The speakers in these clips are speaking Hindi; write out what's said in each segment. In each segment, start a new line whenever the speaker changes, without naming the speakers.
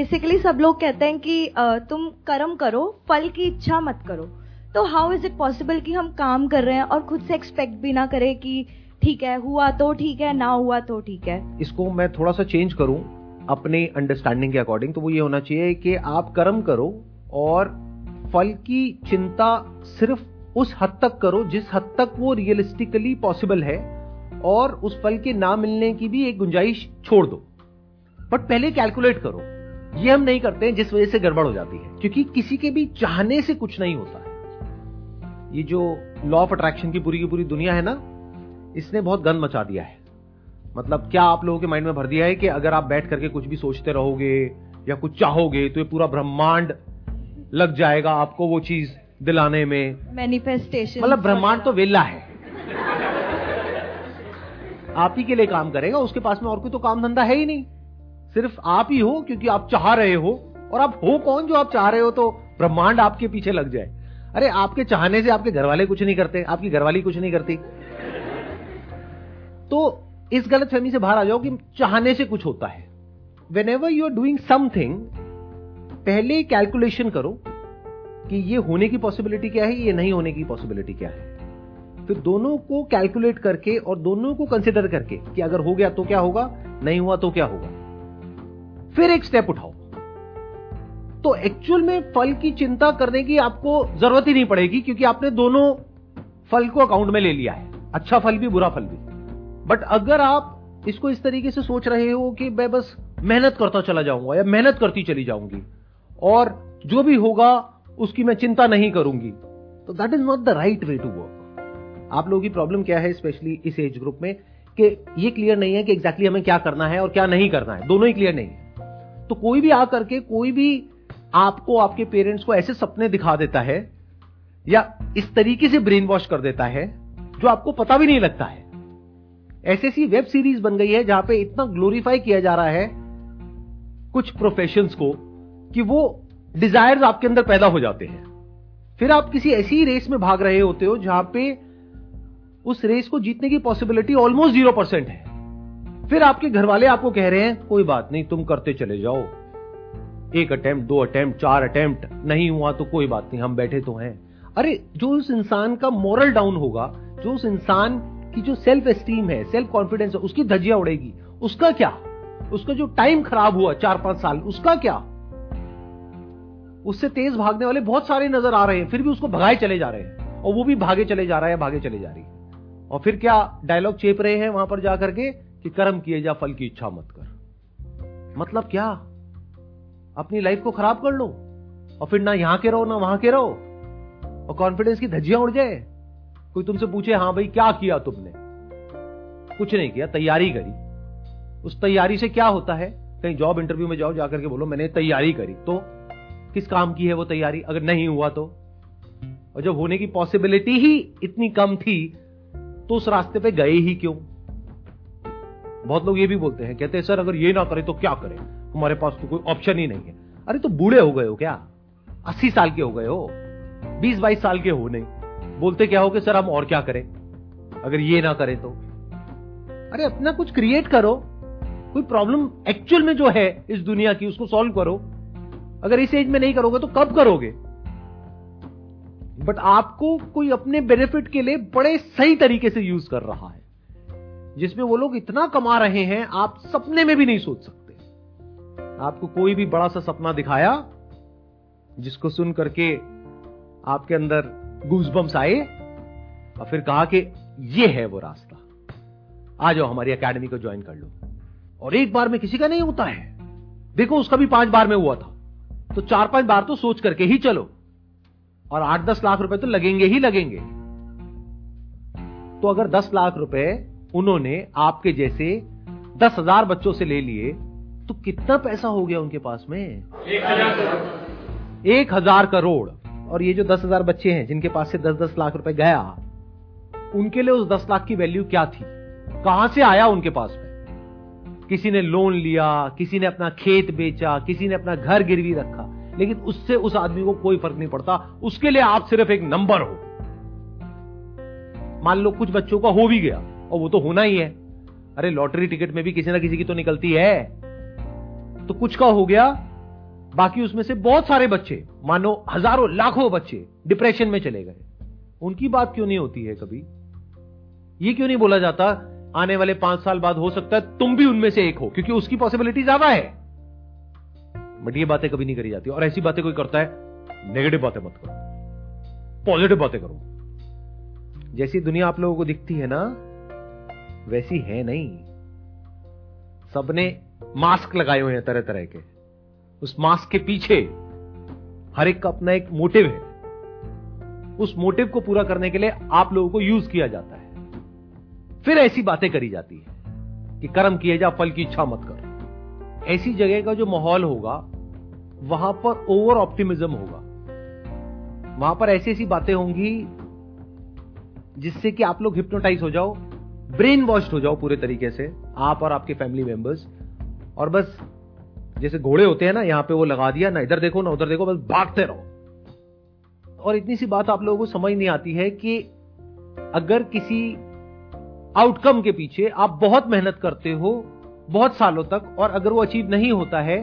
बेसिकली सब लोग कहते हैं कि तुम कर्म करो, फल की इच्छा मत करो। तो हाउ इज़ इट पॉसिबल कि हम काम कर रहे हैं और खुद से एक्सपेक्ट भी ना करें कि ठीक है, हुआ तो ठीक है, ना हुआ तो ठीक है?
इसको मैं थोड़ा सा चेंज करूँ अपने अंडरस्टैंडिंग के अकॉर्डिंग तो वो ये होना चाहिए कि आप कर्म करो और फल की चिंता सिर्फ़ उस हद तक करो जिस हद तक वो रियलिस्टिकली पॉसिबल है और उस फल के ना मिलने की भी एक गुंजाइश छोड़ दो। बट पहले कैलकुलेट करो। ये हम नहीं करते हैं जिस वजह से गड़बड़ हो जाती है क्योंकि किसी के भी चाहने से कुछ नहीं होता है। ये जो लॉ ऑफ़ अट्रैक्शन की पूरी की पूरी दुनिया है ना इसने बहुत गंद मचा दिया है। मतलब क्या आप लोगों के माइंड में भर दिया है कि अगर आप बैठ करके कुछ भी सोचते रहोगे या कुछ चाहोगे तो ये पूरा ब्रह्मांड लग जाएगा आपको वो चीज़ दिलाने में।
मैनिफेस्टेशन
मतलब ब्रह्मांड तो वेला है। आप ही के लिए काम करेगा उसके पास में और कोई तो काम धंधा है ही नहीं। सिर्फ़ आप ही हो क्योंकि आप चाह रहे हो। और आप हो कौन जो आप चाह रहे हो तो ब्रह्मांड आपके पीछे लग जाए। अरे, आपके चाहने से आपके घर वाले कुछ नहीं करते, आपकी घरवाली कुछ नहीं करती। तो इस गलत फहमी से बाहर आ जाओ कि चाहने से कुछ होता है। Whenever you are doing something पहले कैलकुलेशन करो कि ये होने की पॉसिबिलिटी क्या है, ये नहीं होने की पॉसिबिलिटी क्या है। फिर दोनों को कैलकुलेट करके और दोनों को कंसिडर करके कि अगर हो गया तो क्या होगा, नहीं हुआ तो क्या होगा। फिर एक स्टेप उठाओ। तो एक्चुअल में फल की चिंता करने की आपको ज़रूरत ही नहीं पड़ेगी, क्योंकि आपने दोनों फल को अकाउंट में ले लिया है। अच्छा फल भी, बुरा फल भी। बट अगर आप इसको इस तरीके से सोच रहे हो कि मैं बस मेहनत करता चला जाऊँगा, या मेहनत करती चली जाऊँगी, और जो भी होगा, उसकी मैं चिंता नहीं करूँगी तो that is not the right way to work आप लोगों की प्रॉब्लम क्या है स्पेशली इस एज ग्रुप में, कि ये क्लियर नहीं है कि एग्जैक्टली exactly हमें क्या करना है और क्या नहीं करना है। दोनों ही क्लियर नहीं है। तो कोई भी आकर के, कोई भी आपको, आपके पेरेंट्स को ऐसे सपने दिखा देता है या इस तरीके से ब्रेन वॉश कर देता है जो आपको पता भी नहीं लगता है। ऐसी ऐसी वेब सीरीज़ बन गई है जहाँ पे इतना ग्लोरीफाई किया जा रहा है कुछ प्रोफेशन को कि वो डिज़ायर आपके अंदर पैदा हो जाते हैं। फिर आप किसी ऐसी रेस में भाग रहे होते हो जहाँ पे उस रेस को जीतने की पॉसिबिलिटी ऑलमोस्ट ज़ीरो परसेंट है। फिर आपके घर वाले आपको कह रहे हैं, कोई बात नहीं, तुम करते चले जाओ। एक अटेम्प्ट, दो अटेम्प्ट, चार अटेम्प्ट, नहीं हुआ तो कोई बात नहीं, हम बैठे तो हैं। अरे, जो उस इंसान का मोरल डाउन होगा, जो उस इंसान की जो सेल्फ एस्टीम है सेल्फ कॉन्फिडेंस है, उसकी धज्जियाँ उड़ेगी। उसका क्या? उसका जो टाइम खराब हुआ चार पाँच साल, उसका क्या? उससे तेज भागने वाले बहुत सारे नज़र आ रहे हैं, फिर भी उसको भगाए चले जा रहे हैं। और वो भी भागे चले जा रहा है, भागे चले जा रही है। और फिर क्या डायलॉग चेप रहे हैं वहाँ पर जाकर के? कि कर्म किए जा, फल की इच्छा मत कर। मतलब क्या? अपनी लाइफ को खराब कर लो, और फिर ना यहाँ के रहो, ना वहाँ के रहो, और कॉन्फिडेंस की धज्जियाँ उड़ जाए। कोई तुमसे पूछे, हाँ भाई, क्या किया तुमने? कुछ नहीं किया, तैयारी करी। उस तैयारी से क्या होता है? कहीं जॉब इंटरव्यू में जाओ, जाकर के बोलो, मैंने तैयारी करी। तो किस काम की है वो तैयारी? अगर नहीं हुआ तो? और जब होने की पॉसिबिलिटी ही इतनी कम थी तो उस रास्ते पे गए ही क्यों? बहुत लोग ये भी बोलते हैं, कहते हैं, सर, अगर ये ना करें तो क्या करें? हमारे पास तो कोई ऑप्शन ही नहीं है। अरे तो बूढ़े हो गए हो क्या? अस्सी साल के हो गए हो? बीस बाईस साल के हो नहीं। बोलते क्या हो कि, सर, हम और क्या करें? अगर ये ना करें तो? अरे, अपना कुछ क्रिएट करो। कोई प्रॉब्लम एक्चुअल में जो है इस दुनिया की, उसको सॉल्व करो। अगर इस एज में नहीं करोगे तो कब करोगे? बट आपको कोई अपने बेनिफिट के लिए बड़े सही तरीके से यूज़ कर रहा है। जिसमें वो लोग इतना कमा रहे हैं, आप सपने में भी नहीं सोच सकते। आपको कोई भी बड़ा सा सपना दिखाया, जिसको सुन करके आपके अंदर गूजबम्स आए, और फिर कहा कि ये है वो रास्ता। आ जाओ हमारी एकेडमी को ज्वाइन कर लो। और एक बार में किसी का नहीं होता है। देखो, उसका भी पाँच बार में हुआ था। तो चार पाँच बार तो सोच करके ही चलो। और आठ दस लाख रुपए तो लगेंगे ही लगेंगे। तो अगर दस लाख रुपए उन्होंने आपके जैसे दस हज़ार बच्चों से ले लिए तो कितना पैसा हो गया उनके पास में? एक हज़ार करोड़। एक हज़ार करोड़। और ये जो दस हज़ार बच्चे हैं जिनके पास से दस दस लाख रुपए गया उनके लिए उस दस लाख की वैल्यू क्या थी? कहाँ से आया उनके पास में? किसी ने लोन लिया किसी ने अपना खेत बेचा किसी ने अपना घर गिरवी रखा लेकिन उससे उस आदमी को कोई फ़र्क नहीं पड़ता। उसके लिए आप सिर्फ़ एक नंबर हो। मान लो कुछ बच्चों का हो भी गया। और वो तो होना ही है। अरे, लॉटरी टिकट में भी किसी ना किसी की तो निकलती है। तो कुछ का हो गया, बाकी उसमें से बहुत सारे बच्चे, मानो हज़ारों, लाखों बच्चे डिप्रेशन में चले गए। उनकी बात क्यों नहीं होती है कभी? ये क्यों नहीं बोला जाता, आने वाले पाँच साल बाद हो सकता है तुम भी उनमें से एक हो, क्योंकि उसकी पॉसिबिलिटी ज़्यादा है। बट ये बातें कभी नहीं करी जाती, और ऐसी बातें कोई करता है नेगेटिव बातें मत करो। पॉजिटिव बातें करो। जैसी दुनिया आप लोगों को दिखती है ना वैसी है नहीं। सबने मास्क लगाए हुए हैं तरह तरह के। उस मास्क के पीछे हर एक का अपना एक मोटिव है। उस मोटिव को पूरा करने के लिए आप लोगों को यूज़ किया जाता है। फिर ऐसी बातें करी जाती है कि कर्म किए जा फल की इच्छा मत कर। ऐसी जगह का जो माहौल होगा, वहाँ पर ओवर ऑप्टिमिज्म होगा। वहाँ पर ऐसी ऐसी बातें होंगी जिससे कि आप लोग हिप्नोटाइज हो जाओ ब्रेन वॉश्ड हो जाओ पूरे तरीके से, आप और आपके फैमिली मेंबर्स और बस, जैसे घोड़े होते हैं ना, यहाँ पे वो लगा दिया, ना इधर देखो, ना उधर देखो, बस भागते रहो। और इतनी सी बात आप लोगों को समझ नहीं आती है कि अगर किसी आउटकम के पीछे आप बहुत मेहनत करते हो, बहुत सालों तक, और अगर वो अचीव नहीं होता है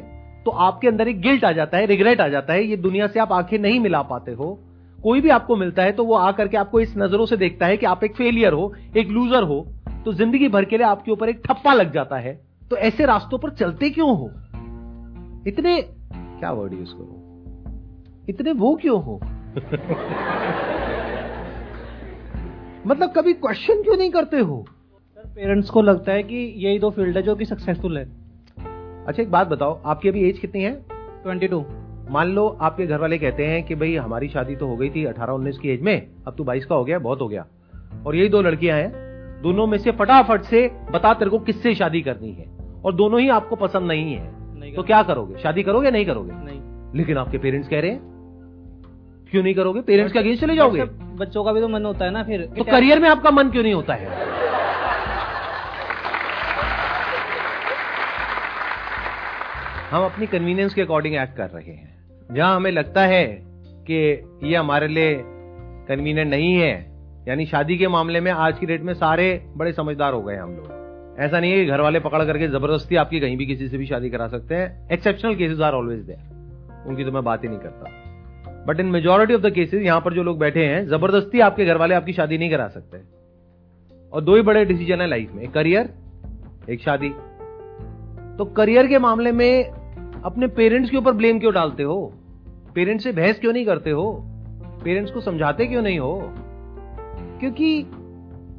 तो आपके अंदर एक गिल्ट आ जाता है रिग्रेट आ जाता है, ये दुनिया से आप आँखें नहीं मिला पाते हो। कोई भी आपको मिलता है तो वो आकर के आपको इस नज़रों से देखता है कि आप एक फेलियर हो, एक लूजर हो। तो ज़िंदगी भर के लिए आपके ऊपर एक ठप्पा लग जाता है। तो ऐसे रास्तों पर चलते क्यों हो? इतने क्या वर्ड यूज़ करो? इतने वो क्यों हो? मतलब कभी क्वेश्चन क्यों नहीं करते हो?
सर पेरेंट्स को लगता है कि यही दो फ़ील्ड है जो कि सक्सेसफुल है।
अच्छा एक बात बताओ आपकी अभी एज कितनी है?
22
मान लो आपके घर वाले कहते हैं कि भाई हमारी शादी तो हो गई थी 18-19 की एज में अब तू 22 का हो गया बहुत हो गया। और यही दो लड़कियाँ हैं। दोनों में से फटाफट से बता तेरे को किससे शादी करनी है। और दोनों ही आपको पसंद नहीं है।
नहीं
तो क्या करोगे? शादी करोगे नहीं करोगे?
नहीं।
लेकिन आपके पेरेंट्स कह रहे हैं। क्यों नहीं करोगे? पेरेंट्स के अगेंस्ट चले जाओगे।
बच्चों का भी तो मन होता है ना फिर।
तो करियर में आपका मन क्यों नहीं होता है? हम अपनी कन्वीनियंस के अकॉर्डिंग एक्ट कर रहे हैं। जहाँ हमें लगता है कि ये हमारे लिए कन्वीनियंट नहीं है यानी शादी के मामले में आज की डेट में सारे बड़े समझदार हो गए हम लोग। ऐसा नहीं है कि घर वाले पकड़ करके ज़बरदस्ती आपकी कहीं भी किसी से भी शादी करा सकते हैं। Exceptional cases are always there उनकी तो मैं बात ही नहीं करता। But in majority of the cases यहाँ पर जो लोग बैठे हैं, ज़बरदस्ती आपके घर वाले आपकी शादी नहीं करा सकते। और दो ही बड़े डिसीज़न है लाइफ में, एक करियर एक शादी। तो करियर के मामले में अपने पेरेंट्स के ऊपर ब्लेम क्यों डालते हो? पेरेंट्स से बहस क्यों नहीं करते हो? पेरेंट्स को समझाते क्यों नहीं हो? क्योंकि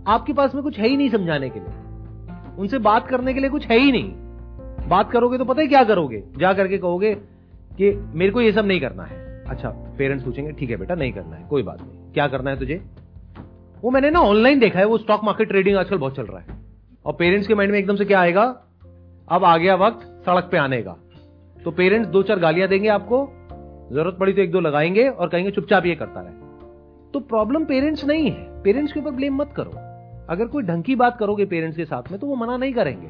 आपके पास में कुछ है ही नहीं समझाने के लिए। उनसे बात करने के लिए कुछ है ही नहीं। बात करोगे तो पता है क्या करोगे? जा करके कहोगे कि मेरे को ये सब नहीं करना है। अच्छा पेरेंट्स पूछेंगे, ठीक है बेटा, नहीं करना है, कोई बात नहीं। क्या करना है तुझे? वो मैंने ना ऑनलाइन देखा है, वो स्टॉक मार्केट ट्रेडिंग आजकल बहुत चल रहा है। और पेरेंट्स के माइंड में एकदम से क्या आएगा? अब आ गया वक्त सड़क पे आने का। तो पेरेंट्स दो चार गालियाँ देंगे आपको, ज़रूरत पड़ी तो एक दो लगाएँगे और कहेंगे, चुपचाप ये करता रहे। तो प्रॉब्लम पेरेंट्स नहीं है। पेरेंट्स के ऊपर ब्लेम मत करो। अगर कोई ढंग की बात करोगे पेरेंट्स के साथ में तो वो मना नहीं करेंगे।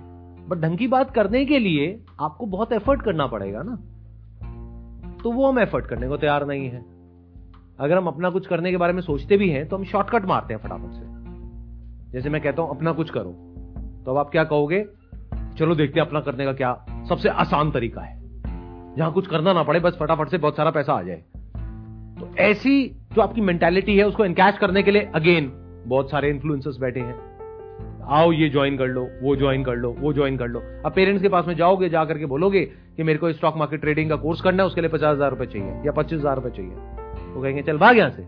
बट ढंग की बात करने के लिए आपको बहुत एफर्ट करना पड़ेगा ना। तो वो हम एफर्ट करने को तैयार नहीं है। अगर हम अपना कुछ करने के बारे में सोचते भी हैं तो हम शॉर्टकट मारते हैं फटाफट से। जैसे मैं कहता हूँ, अपना कुछ करो। तो अब आप क्या कहोगे? चलो देखते हैं अपना करने का क्या सबसे आसान तरीका है। जहाँ कुछ करना ना पड़े, बस फटाफट से बहुत सारा पैसा आ जाए। तो ऐसी जो आपकी मेंटेलिटी है, उसको एनकैच करने के लिए अगेन बहुत सारे इन्फ्लुएंसर्स बैठे हैं। आओ, ये ज्वाइन कर लो, वो ज्वाइन कर लो, वो ज्वाइन कर लो। अब पेरेंट्स के पास में जाओगे, जा करके बोलोगे कि मेरे को स्टॉक मार्केट ट्रेडिंग का कोर्स करना है, उसके लिए पचास हज़ार रुपए चाहिए, या पच्चीस हज़ार रुपए चाहिए। वो कहेंगे, चल, भाग यहाँ से।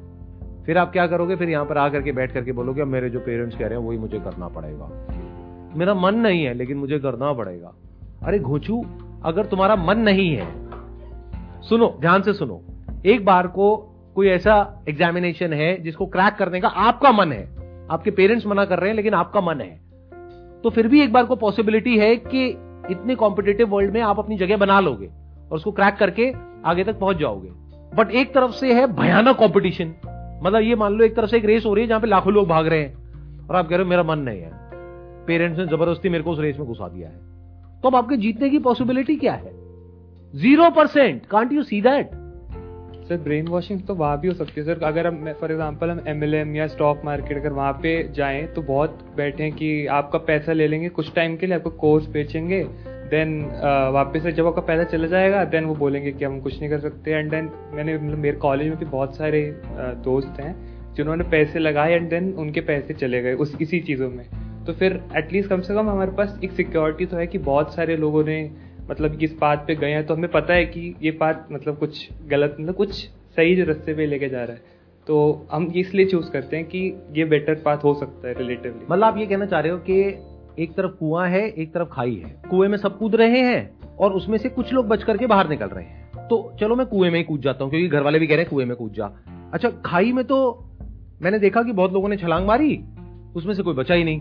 फिर आप क्या करोगे? फिर यहाँ पर आकर के बैठ करके बोलोगे, अब मेरे जो पेरेंट्स कह रहे हैं, वही मुझे करना पड़ेगा। मेरा मन नहीं है, लेकिन मुझे करना पड़ेगा। अरे घोचू, अगर तुम्हारा मन नहीं है, सुनो, ध्यान से सुनो। एक बार को कोई ऐसा एग्जामिनेशन है जिसको क्रैक करने का आपका मन है। आपके पेरेंट्स मना कर रहे हैं, लेकिन आपका मन है। तो फिर भी एक बार को पॉसिबिलिटी है कि इतने कॉम्पिटेटिव वर्ल्ड में आप अपनी जगह बना लोगे और उसको क्रैक करके आगे तक पहुँच जाओगे। बट एक तरफ़ से है भयानक कॉम्पिटिशन मतलब ये मान लो एक तरफ़ से एक रेस हो रही है जहाँ पे लाखों लोग भाग रहे हैं और आप कह रहे हो, मेरा मन नहीं है। पेरेंट्स ने ज़बरदस्ती मेरे को उस रेस में घुसा दिया है। तो अब आपके जीतने की पॉसिबिलिटी क्या है? Zero percent can't you see that
sir brain washing तो वहाँ भी हो सकती है सर। अगर हम फॉर एग्जांपल हम एमएलएम या स्टॉक मार्केट अगर वहाँ पे जाएँ तो बहुत बैठे हैं कि आपका पैसा ले लेंगे, कुछ टाइम के लिए आपको कोर्स बेचेंगे देन वापस से जब आपका पैसा चला जाएगा देन वो बोलेंगे कि हम कुछ नहीं कर सकते। एंड देन मैंने मतलब मेरे कॉलेज में भी बहुत सारे दोस्त हैं, जिन्होंने पैसे लगाए एंड देन उनके पैसे चले गए उस, इसी चीज़ों में। तो फिर एटलीस्ट कम से कम हमारे पास एक सिक्योरिटी तो है कि बहुत सारे लोगों ने मतलब इस बात पे गए हैं तो हमें पता है कि ये बात मतलब कुछ गलत मतलब कुछ सही रास्ते पे लेके जा रहा है। तो हम इसलिए चूज़ करते हैं कि ये बेटर पाथ हो सकता है रिलेटिवली
मतलब आप ये कहना चाह रहे हो कि एक तरफ़ कुआँ है, एक तरफ़ खाई है। कुएँ में सब कूद रहे हैं और उसमें से कुछ लोग बच करके बाहर निकल रहे हैं। तो चलो मैं कुएँ में ही कूद जाता हूँ, क्योंकि घर वाले भी कह रहे हैं कुएँ में कूद जा। अच्छा खाई में तो मैंने देखा कि बहुत लोगों ने छलांग मारी, उसमें से कोई बचा ही नहीं।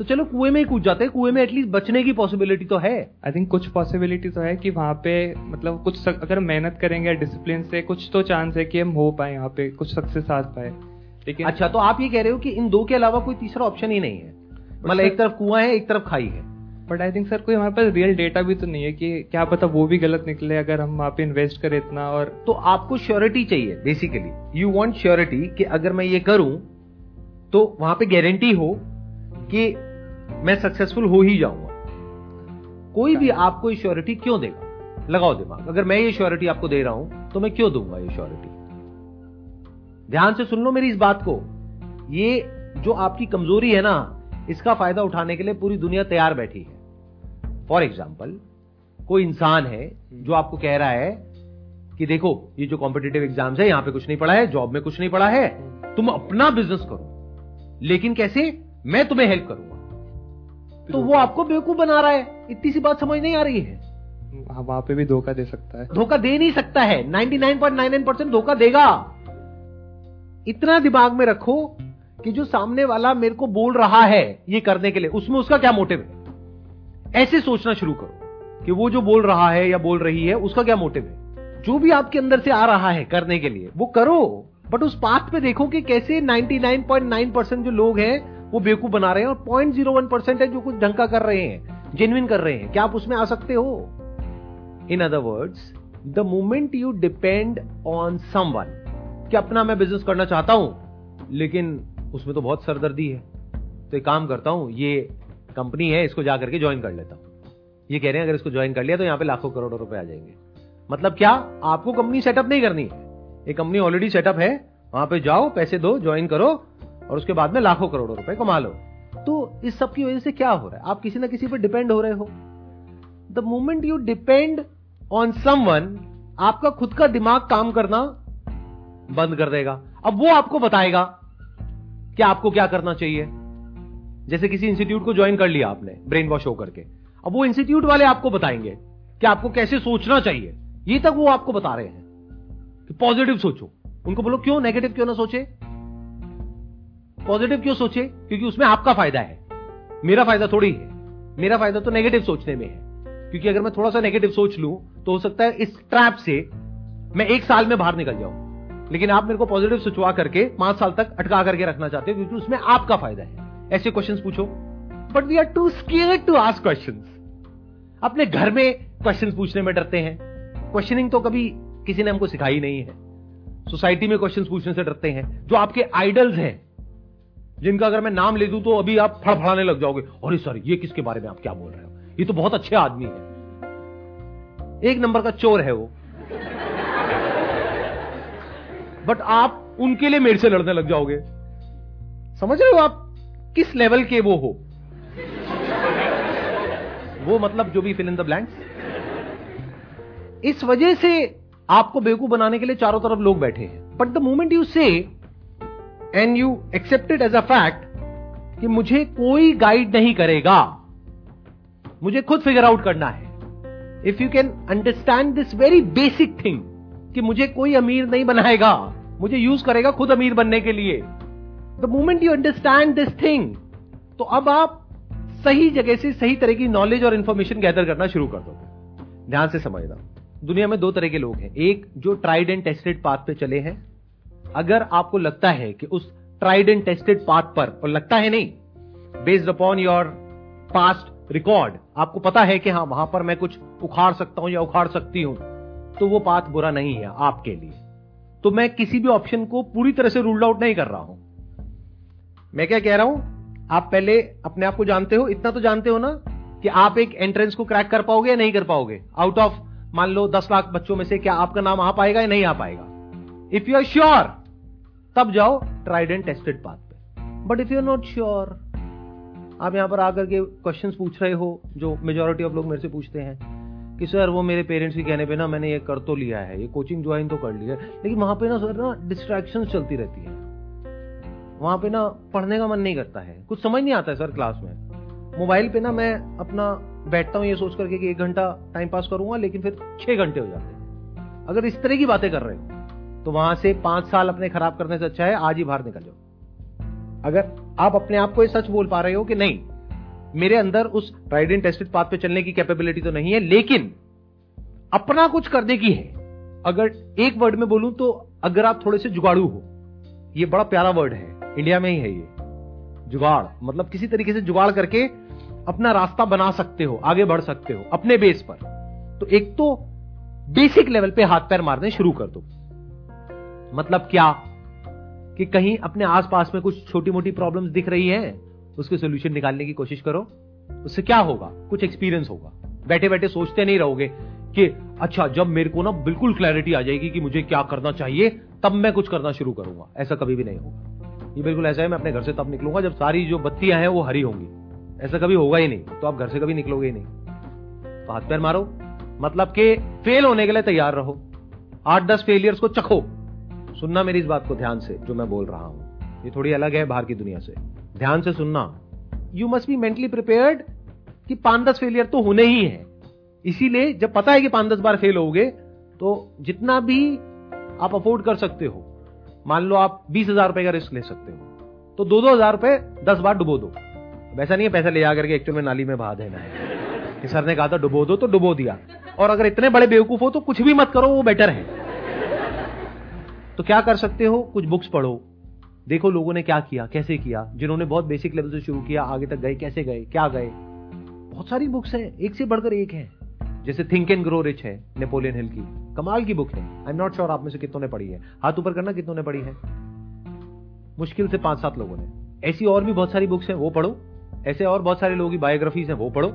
तो चलो कुएँ में ही कूद जाते हैं कुएँ में एटलीस्ट बचने की पॉसिबिलिटी तो है।
आई थिंक कुछ पॉसिबिलिटी तो है कि वहाँ पे मतलब कुछ सक, अगर मेहनत करेंगे डिसिप्लिन से कुछ तो चांस है कि हम हो पाए यहाँ पे कुछ सक्सेस आ पाए।
लेकिन अच्छा तो आप ये कह रहे हो कि इन दो के अलावा कोई तीसरा ऑप्शन ही नहीं है? मतलब एक तरफ़ कुआँ है एक तरफ़ खाई है।
बट आई थिंक सर कोई हमारे पास रियल डेटा भी तो नहीं है कि क्या पता वो भी गलत निकले अगर हम वहाँ पे इन्वेस्ट करें इतना और
तो आपको श्योरिटी चाहिए बेसिकली यू वांट श्योरिटी कि अगर मैं ये करूँ तो वहाँ पे गारंटी हो कि मैं सक्सेसफुल हो ही जाऊँगा। कोई भी आपको ये श्योरिटी क्यों देगा? लगाओ दिमाग। अगर मैं ये श्योरिटी आपको दे रहा हूँ तो मैं क्यों दूँगा ये श्योरिटी ध्यान से सुन लो मेरी इस बात को। ये जो आपकी कमज़ोरी है ना इसका फ़ायदा उठाने के लिए पूरी दुनिया तैयार बैठी है। फॉर एग्ज़ाम्पल कोई इंसान है जो आपको कह रहा है कि देखो ये जो कॉम्पिटेटिव एग्ज़ाम्स है यहाँ पे कुछ नहीं पढ़ा है जॉब में कुछ नहीं पढ़ा है तुम अपना बिज़नेस करो। लेकिन कैसे? मैं तुम्हें हेल्प करूँगा। तो वो आपको बेवकूफ़ बना रहा है। इतनी सी बात समझ नहीं आ रही है।
हाँ, वहाँ पे भी धोखा दे सकता है।
धोखा दे नहीं सकता है। 99.99 परसेंट धोखा देगा। इतना दिमाग में रखो कि जो सामने वाला मेरे को बोल रहा है ये करने के लिए उसमें उसका क्या मोटिव है? ऐसे सोचना शुरू करो कि वो जो बोल रहा है या बोल रही है उसका क्या मोटिव है? जो भी आपके अंदर से आ रहा है करने के लिए वो करो। बट उस पाथ पे देखो कि कैसे 99.9 परसेंट जो लोग हैं वो बेवकूफ़ बना रहे हैं और पॉइंट ज़ीरो वन परसेंट है जो कुछ ढंग का कर रहे हैं जेन्युइन कर रहे हैं। क्या आप उसमें आ सकते हो? In other words the moment you depend on someone कि अपना मैं बिज़नेस करना चाहता हूँ, लेकिन उसमें तो बहुत सरदर्दी है। तो एक काम करता हूँ, ये कंपनी है, इसको जाकर के ज्वाइन कर लेता हूँ। ये कह रहे हैं, अगर इसको ज्वाइन कर लिया तो यहाँ पे लाखों करोड़ों रुपए आ जाएँगे। मतलब क्या? आपको कंपनी सेटअप नहीं करनी है। एक कंपनी ऑलरेडी सेटअप है, वहाँ पे जाओ, पैसे दो ज्वाइन करो और उसके बाद में लाखों करोड़ों रुपए कमा लो। तो इस सब की वजह से क्या हो रहा है? आप किसी ना किसी पर डिपेंड हो रहे हो। The moment you depend on someone आपका खुद का दिमाग काम करना बंद कर देगा। अब वो आपको बताएगा कि आपको क्या करना चाहिए। जैसे किसी इंस्टीट्यूट को ज्वाइन कर लिया आपने ब्रेन वॉश होकर के। अब वो इंस्टीट्यूट वाले आपको बताएँगे कि आपको कैसे सोचना चाहिए। ये तक वो आपको बता रहे हैं कि पॉजिटिव सोचो। उनको बोलो, क्यों नेगेटिव क्यों ना सोचे? पॉजिटिव क्यों सोचे? क्योंकि उसमें आपका फ़ायदा है। मेरा फ़ायदा थोड़ी है। मेरा फ़ायदा तो नेगेटिव सोचने में है। क्योंकि अगर मैं थोड़ा सा नेगेटिव सोच लूँ तो हो सकता है इस ट्रैप से मैं एक साल में बाहर निकल जाऊँ। लेकिन आप मेरे को पॉजिटिव सोचवा करके पाँच साल तक अटका करके रखना चाहते हो, क्योंकि उसमें आपका फ़ायदा है। ऐसे क्वेश्चन पूछो। But we are too scared to ask question अपने घर में क्वेश्चन पूछने में डरते हैं। क्वेश्चनिंग तो कभी किसी ने हमको सिखाई नहीं है। सोसाइटी में क्वेश्चन पूछने से डरते हैं। जो आपके आइडल्स हैं जिनका अगर मैं नाम ले दूँ तो अभी आप फड़फड़ाने लग जाओगे। अरे सर, ये किसके बारे में आप क्या बोल रहे हो? ये तो बहुत अच्छे आदमी है। एक नंबर का चोर है वो। बट आप उनके लिए मेरे से लड़ने लग जाओगे। समझ रहे हो आप? किस लेवल के वो हो? वो मतलब जो भी फिल इन द ब्लैंक्स इस वजह से आपको बेवकूफ़ बनाने के लिए चारों तरफ़ लोग बैठे हैं। But the moment you say and you accepted as a fact कि मुझे कोई गाइड नहीं करेगा। मुझे खुद फिगर आउट करना है। If you can understand this very basic thing कि मुझे कोई अमीर नहीं बनाएगा, मुझे यूज़ करेगा खुद अमीर बनने के लिए। The moment you understand this thing तो अब आप सही जगह से सही तरह की नॉलेज और इंफॉर्मेशन गैदर करना शुरू कर दोगे। ध्यान से समझना। दुनिया में दो तरह के लोग हैं। एक जो ट्राइड एंड टेस्टेड पाथ पे चले हैं अगर आपको लगता है कि उस ट्राइड एंड टेस्टेड पाथ पर, और लगता है नहीं based upon your past record आपको पता है कि हाँ वहाँ पर मैं कुछ उखाड़ सकता हूँ या उखाड़ सकती हूँ तो वो पाथ बुरा नहीं है आपके लिए। तो मैं किसी भी ऑप्शन को पूरी तरह से रूल्ड आउट नहीं कर रहा हूँ। मैं क्या कह रहा हूँ? आप पहले अपने आप को जानते हो, इतना तो जानते हो ना, कि आप एक एंट्रेंस को क्रैक कर पाओगे या नहीं कर पाओगे? आउट ऑफ़ मान लो, दस लाख बच्चों में से क्या आपका नाम आ पाएगा या नहीं आ पाएगा? इफ़ यू आर श्योर तब जाओ ट्राइड एंड टेस्टेड पाथ पे। But if you are not sure आप यहाँ पर आकर के क्वेश्चंस पूछ रहे हो, जो मेजोरिटी ऑफ़ लोग मेरे से पूछते हैं, कि सर वो मेरे पेरेंट्स के कहने पे ना मैंने ये कर तो लिया है, ये कोचिंग ज्वाइन तो कर लिया है। लेकिन वहाँ पे ना सर ना डिस्ट्रैक्शन चलती रहती है। वहाँ पे ना पढ़ने का मन नहीं करता है। कुछ समझ नहीं आता है सर क्लास में। मोबाइल पे ना मैं अपना बैठता हूँ ये सोच करके कि एक घंटा टाइम पास करूँगा, लेकिन फिर छह घंटे हो जाते हैं। अगर इस तरह की बातें कर रहे हो तो वहाँ से पाँच साल अपने खराब करने से अच्छा है, आज ही बाहर निकल जाओ। अगर आप अपने आप को ये सच बोल पा रहे हो कि नहीं, मेरे अंदर उस राइड एंड टेस्टेड पाथ पे चलने की कैपेबिलिटी तो नहीं है, लेकिन अपना कुछ करने की है। अगर एक वर्ड में बोलूँ तो अगर आप थोड़े से जुगाड़ू हो, ये बड़ा प्यारा वर्ड है इंडिया में ही है ये। जुगाड़ मतलब किसी तरीके से जुगाड़ करके अपना रास्ता बना सकते हो, आगे बढ़ सकते हो, अपने बेस पर। तो एक तो बेसिक लेवल पे हाथ पैर मारने शुरू कर दो। मतलब क्या? कि कहीं अपने आसपास में कुछ छोटी मोटी प्रॉब्लम्स दिख रही है, उसके सोल्यूशन निकालने की कोशिश करो। उससे क्या होगा? कुछ एक्सपीरियंस होगा। बैठे बैठे सोचते नहीं रहोगे कि अच्छा जब मेरे को ना बिल्कुल क्लैरिटी आ जाएगी कि मुझे क्या करना चाहिए, तब मैं कुछ करना शुरू करूँगा। ऐसा कभी भी नहीं होगा। ये बिल्कुल ऐसा है, मैं अपने घर से तब निकलूँगा जब सारी जो बत्तियाँ हैं वो हरी होंगी। ऐसा कभी होगा ही नहीं तो आप घर से कभी निकलोगे ही नहीं। तो हाथ पैर मारो। मतलब कि फेल होने के लिए तैयार रहो। आठ दस फेलियर्स को चखो। सुनना मेरी इस बात को ध्यान से, जो मैं बोल रहा हूँ। ये थोड़ी अलग है बाहर की दुनिया से। ध्यान से सुनना। You must be mentally prepared कि पाँच दस फेलियर तो होने ही है। इसीलिए जब पता है कि पाँच दस बार फेल होगे तो जितना भी आप अफोर्ड कर सकते हो, मान लो आप बीस हज़ार रुपए का रिस्क ले सकते हो तो दो दो हज़ार रुपए दस बार डुबो दो। वैसा नहीं है पैसा ले जाकर के एक्चुअल में नाली में बहा देना है। कि सर ने कहा था डुबो दो तो डुबो दिया। और अगर इतने बड़े बेवकूफ़ हो तो कुछ भी मत करो, वो बेटर है। तो क्या कर सकते हो? कुछ बुक्स पढ़ो। देखो लोगों ने क्या किया, कैसे किया, जिन्होंने बहुत बेसिक लेवल से शुरू किया, आगे तक गए, कैसे गए, क्या गए? बहुत सारी बुक्स हैं, एक से बढ़कर एक है। जैसे थिंक एंड ग्रो रिच है नेपोलियन हिल की। कमाल की बुक है। आई एम नॉट श्योर आप में से कितनों ने पढ़ी है। हाथ ऊपर करना कितनों ने पढ़ी है। मुश्किल से पाँच सात लोगों ने। ऐसी और भी बहुत सारी बुक्स हैं, वो पढ़ो। ऐसे और बहुत सारे लोगों की बायोग्राफीज हैं, वो पढ़ो।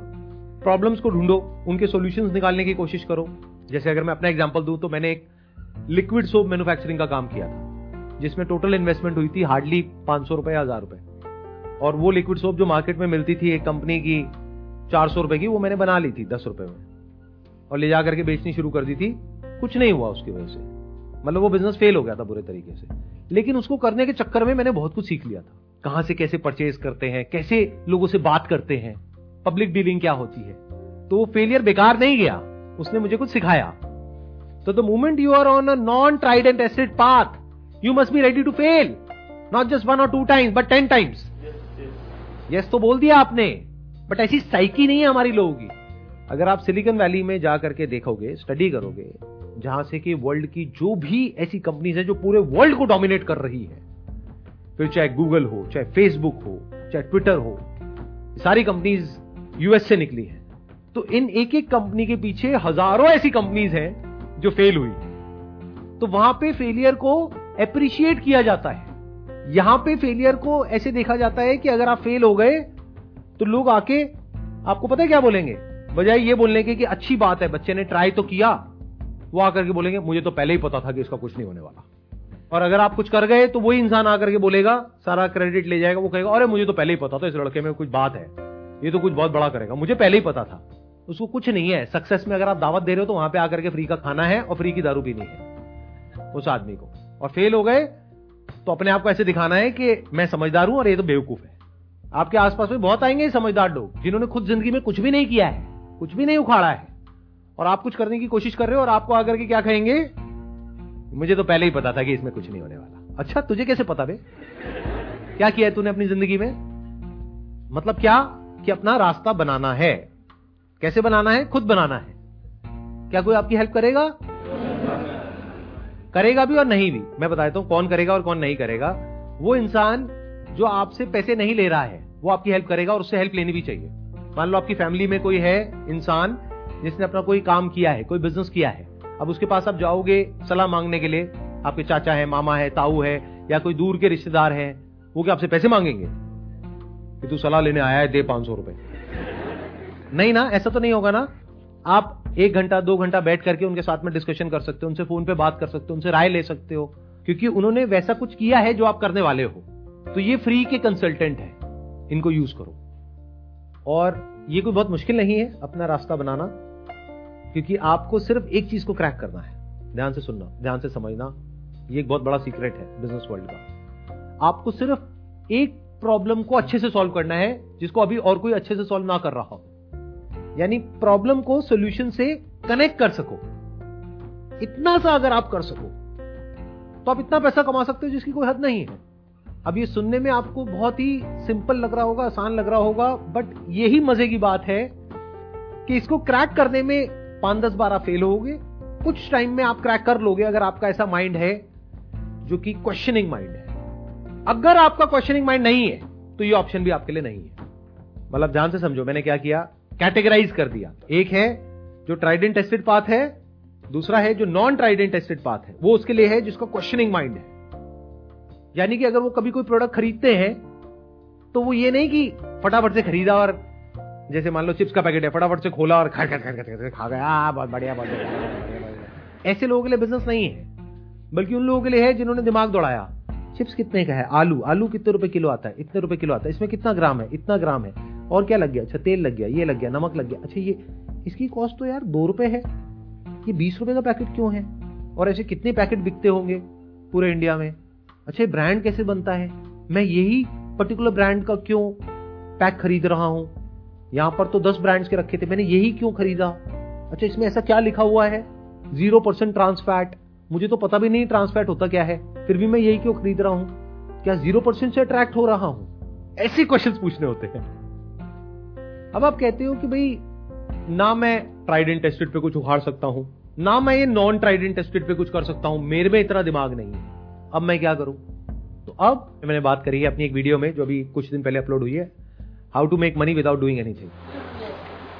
प्रॉब्लम्स को ढूंढो, उनके सॉल्यूशंस निकालने की कोशिश करो। जैसे अगर मैं अपना एग्जांपल दूँ तो मैंने एक लिक्विड सोप मैन्युफैक्चरिंग का काम किया था, जिसमें टोटल इन्वेस्टमेंट हुई थी हार्डली पाँच सौ रुपए हज़ार रुपए। और वो लिक्विड सोप जो मार्केट में मिलती थी एक कंपनी की चार सौ रुपए की, वो मैंने बना ली थी दस रुपए में। और ले जाकर के बेचनी शुरू कर दी थी। कुछ नहीं हुआ उसकी वजह से। मतलब वो बिज़नेस फेल हो गया था बुरे तरीके से। लेकिन उसको करने के चक्कर में मैंने बहुत कुछ सीख लिया था। कहाँ से कैसे परचेज करते हैं, कैसे लोगों से बात करते हैं पब्लिक डीलिंग क्या होती है। तो वो फेलियर बेकार नहीं गया। उसने मुझे कुछ सिखाया। The moment you are on a non tried and tested path you must be ready to fail not just one और two times but ten times yes तो बोल दिया आपने। बट ऐसी साइकी नहीं है हमारी लोगों की। अगर आप सिलिकॉन वैली में जा करके देखोगे स्टडी करोगे, जहाँ से कि वर्ल्ड की जो भी ऐसी कंपनीज़ है जो पूरे वर्ल्ड को डोमिनेट कर रही है, फिर चाहे गूगल हो, चाहे फेसबुक हो, चाहे ट्विटर हो, सारी कंपनीज़ यूएस से निकली है। तो इन एक एक कंपनी के पीछे हज़ारों ऐसी कंपनीज़ हैं जो फेल हुई। तो वहाँ पे फेलियर को अप्रिशिएट किया जाता है। यहाँ पे फेलियर को ऐसे देखा जाता है कि अगर आप फेल हो गए तो लोग आके आपको पता है क्या बोलेंगे? बजाय ये बोलने के कि अच्छी बात है, बच्चे ने ट्राई तो किया, वो आकर के बोलेंगे, मुझे तो पहले ही पता था कि इसका कुछ नहीं होने वाला। और अगर आप कुछ कर गए तो वही इंसान आकर के बोलेगा, सारा क्रेडिट ले जाएगा, वो कहेगा, अरे, मुझे तो पहले ही पता था, इस लड़के में कुछ बात है, ये तो कुछ बहुत बड़ा करेगा, मुझे पहले ही पता था। उसको कुछ नहीं है। सक्सेस में अगर आप दावत दे रहे हो तो वहाँ पे आकर के फ्री का खाना है और फ्री की दारू पीनी है। उस आदमी को। और फेल हो गए तो अपने आप को ऐसे दिखाना है कि मैं समझदार हूँ और ये तो बेवकूफ़ है। आपके आसपास में बहुत आएँगे समझदार लोग, जिन्होंने खुद ज़िंदगी में कुछ भी नहीं किया है, कुछ भी नहीं उखाड़ा है। और आप कुछ करने की कोशिश कर रहे हो और आपको आकर के क्या कहेंगे? मुझे तो पहले ही पता था कि इसमें कुछ नहीं होने वाला। अच्छा तुझे कैसे पता बे? क्या किया है तूने अपनी ज़िंदगी में? मतलब क्या? कि अपना रास्ता बनाना है। कैसे बनाना है? खुद बनाना है। क्या कोई आपकी हेल्प करेगा? करेगा भी और नहीं भी। मैं बताता हूँ, कौन करेगा और कौन नहीं करेगा। वो इंसान जो आपसे पैसे नहीं ले रहा है, वो आपकी हेल्प करेगा और उससे हेल्प लेनी भी चाहिए। मान लो आपकी फैमिली में कोई है इंसान, जिसने अपना कोई काम किया है, कोई बिज़नेस किया है। अब उसके पास आप जाओगे सलाह मांगने के लिए, आपके चाचा है, मामा है, ताऊ है, या कोई दूर के रिश्तेदार है, वो क्या आपसे पैसे मांगेंगे? कि तू सलाह लेने आया है, दे पाँच सौ रुपए। नहीं ना, ऐसा तो नहीं होगा ना। आप एक घंटा, दो घंटा बैठ करके उनके साथ में डिस्कशन कर सकते हो, उनसे फ़ोन पे बात कर सकते हो, उनसे राय ले सकते हो, क्योंकि उन्होंने वैसा कुछ किया है जो आप करने वाले हो। तो ये फ्री के कंसल्टेंट है, इनको यूज़ करो। और ये कोई बहुत मुश्किल नहीं है अपना रास्ता बनाना, क्योंकि आपको सिर्फ़ एक चीज़ को क्रैक करना है। ध्यान से सुनना, ध्यान से समझना, ये एक बहुत बड़ा सीक्रेट है बिज़नेस वर्ल्ड का। आपको सिर्फ़ एक प्रॉब्लम को अच्छे से सॉल्व करना है, जिसको अभी और कोई अच्छे से सॉल्व ना कर रहा हो। यानी प्रॉब्लम को सोल्यूशन से कनेक्ट कर सको। इतना सा अगर आप कर सको तो आप इतना पैसा कमा सकते हो जिसकी कोई हद नहीं है। अब ये सुनने में आपको बहुत ही सिंपल लग रहा होगा, आसान लग रहा होगा बट यही मज़े की बात है कि इसको क्रैक करने में पाँच दस बारह फेल होगे कुछ टाइम में आप क्रैक कर लोगे अगर आपका ऐसा माइंड है, जो कि क्वेश्चनिंग माइंड है। अगर आपका क्वेश्चनिंग माइंड नहीं है तो ये ऑप्शन भी आपके लिए नहीं है। मतलब ध्यान से समझो, मैंने क्या किया? कैटेगराइज कर दिया। एक है जो ट्राइडेंट टेस्टेड पाथ है, दूसरा है जो नॉन ट्राइडेंट टेस्टेड पाथ है। वो उसके लिए है जिसका क्वेश्चनिंग माइंड है। यानी कि अगर वो कभी कोई प्रोडक्ट खरीदते हैं तो वो ये नहीं कि फटाफट से खरीदा और जैसे मान लो चिप्स का पैकेट है, फटाफट से खोला और खा खा खा खा खा गया। बहुत बढ़िया बहुत बढ़िया ऐसे लोगों के लिए बिज़नेस नहीं है। बल्कि उन लोगों के लिए है जिन्होंने दिमाग दौड़ाया। चिप्स कितने का है? आलू। आलू कितने रुपए किलो आता है? इतने रुपए किलो आता है। इसमें कितना ग्राम है? इतना ग्राम है। और क्या लग गया? अच्छा तेल लग गया, ये लग गया, नमक लग गया। अच्छा ये, इसकी कॉस्ट तो यार दो रुपए है। ये बीस रुपए का पैकेट क्यों है? और ऐसे कितने पैकेट बिकते होंगे पूरे इंडिया में? अच्छा ब्रांड कैसे बनता है? मैं यही पर्टिकुलर ब्रांड का क्यों पैक खरीद रहा हूँ? यहाँ पर तो दस ब्रांड्स के रखे थे, मैंने यही क्यों खरीदा? अच्छा इसमें ऐसा क्या लिखा हुआ है? ज़ीरो परसेंट ट्रांसफैट मुझे तो पता भी नहीं ट्रांसफैट होता क्या है। फिर भी मैं यही क्यों खरीद रहा हूँ? क्या ज़ीरो परसेंट से अट्रैक्ट हो रहा हूँ? ऐसे क्वेश्चन पूछने होते हैं। अब आप कहते हो कि भाई, ना मैं ट्राइडेंट टेस्टेड पे कुछ उखाड़ सकता हूँ, ना मैं ये नॉन ट्राइडेंट टेस्टेड पे कुछ कर सकता हूँ, मेरे में इतना दिमाग नहीं है। अब मैं क्या करूँ? तो अब मैंने बात करी है अपनी एक वीडियो में, जो अभी कुछ दिन पहले अपलोड हुई है how to make money without doing anything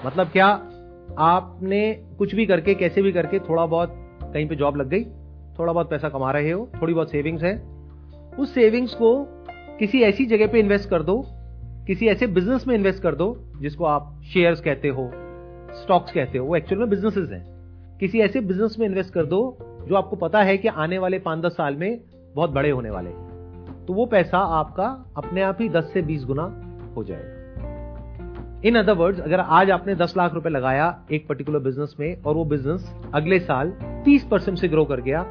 मतलब क्या आपने कुछ भी करके, कैसे भी करके थोड़ा बहुत कहीं पे जॉब लग गई, थोड़ा बहुत पैसा कमा रहे हो, थोड़ी बहुत सेविंग्स है, उस सेविंग्स को किसी ऐसी जगह पे इन्वेस्ट कर दो किसी ऐसे बिज़नेस में इन्वेस्ट कर दो, जिसको आप शेयर्स कहते हो स्टॉक्स कहते हो, वो एक्चुअल में बिजनेसेस हैं। किसी ऐसे बिज़नेस में इन्वेस्ट कर दो, जो आपको पता है कि आने वाले पाँच दस साल में बहुत बड़े होने वाले तो वो पैसा आपका अपने आप ही दस से बीस गुना हो जाएगा। इन अदर वर्ड्स अगर आज आपने दस लाख रुपए लगाया एक पर्टिकुलर बिज़नेस में, और वो बिज़नेस अगले साल तीस परसेंट से ग्रो कर गया,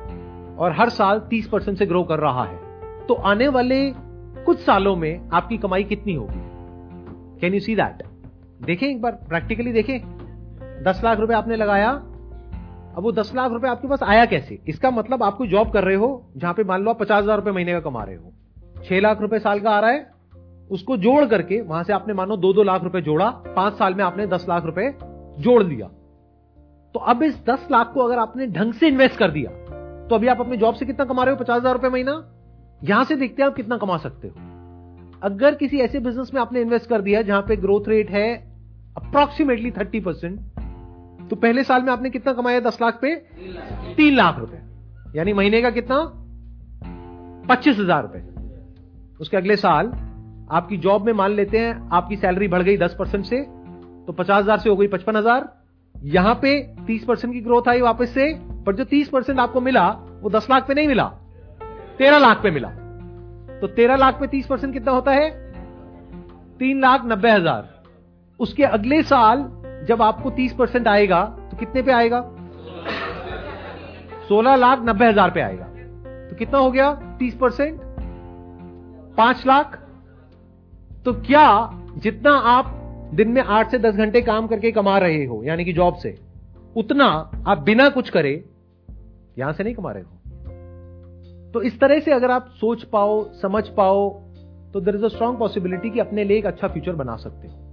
और हर साल तीस परसेंट से ग्रो कर रहा है तो आने वाले कुछ सालों में आपकी कमाई कितनी होगी? कैन यू सी दैट देखें एक बार प्रैक्टिकली देखें। दस लाख रुपए आपने लगाया। अब वो दस लाख रुपए आपके पास आया कैसे? इसका मतलब आप कोई जॉब कर रहे हो, जहाँ पे मान लो आप पचास हज़ार रुपए महीने का कमा रहे हो। छह लाख रुपए साल का आ रहा है। उसको जोड़ करके, वहाँ से आपने मानो दो दो लाख रुपए जोड़ा। पाँच साल में आपने दस लाख रुपए जोड़ लिया। तो अब इस दस लाख को अगर आपने ढंग से इन्वेस्ट कर दिया तो अभी आप अपने जॉब से कितना कमा रहे हो? पचास हज़ार रुपए महीना? यहाँ से देखते हैं आप कितना कमा सकते हो। अगर किसी ऐसे बिज़नेस में आपने इन्वेस्ट कर दिया जहाँ पे ग्रोथ रेट है अप्रोक्सीमेटली थर्टी परसेंट तो पहले साल में आपने कितना कमाया दस लाख पे? तीन लाख रुपए। यानी महीने का कितना? पच्चीस हज़ार रुपए। उसके अगले साल आपकी जॉब में मान लेते हैं आपकी सैलरी बढ़ गई दस परसेंट से तो पचास हज़ार से हो गई पचपन हज़ार। यहाँ पे तीस परसेंट की ग्रोथ आई वापस से, पर जो तीस परसेंट आपको मिला, वो दस लाख पे नहीं मिला, तेरह लाख पे मिला। तो तेरह लाख पे तीस परसेंट कितना होता है? तीन लाख नब्बे हज़ार। उसके अगले साल जब आपको तीस परसेंट आएगा तो कितने पे आएगा? सोलह लाख नब्बे हज़ार पे आएगा। तो कितना हो गया? तीस परसेंट। पाँच लाख। तो क्या जितना आप दिन में आठ से दस घंटे काम करके कमा रहे हो, यानी कि जॉब से, उतना आप बिना कुछ करे, यहाँ से नहीं कमा रहे हो। तो इस तरह से अगर आप सोच पाओ, समझ पाओ तो there is a strong possibility कि अपने लिए एक अच्छा फ्यूचर बना सकते हो।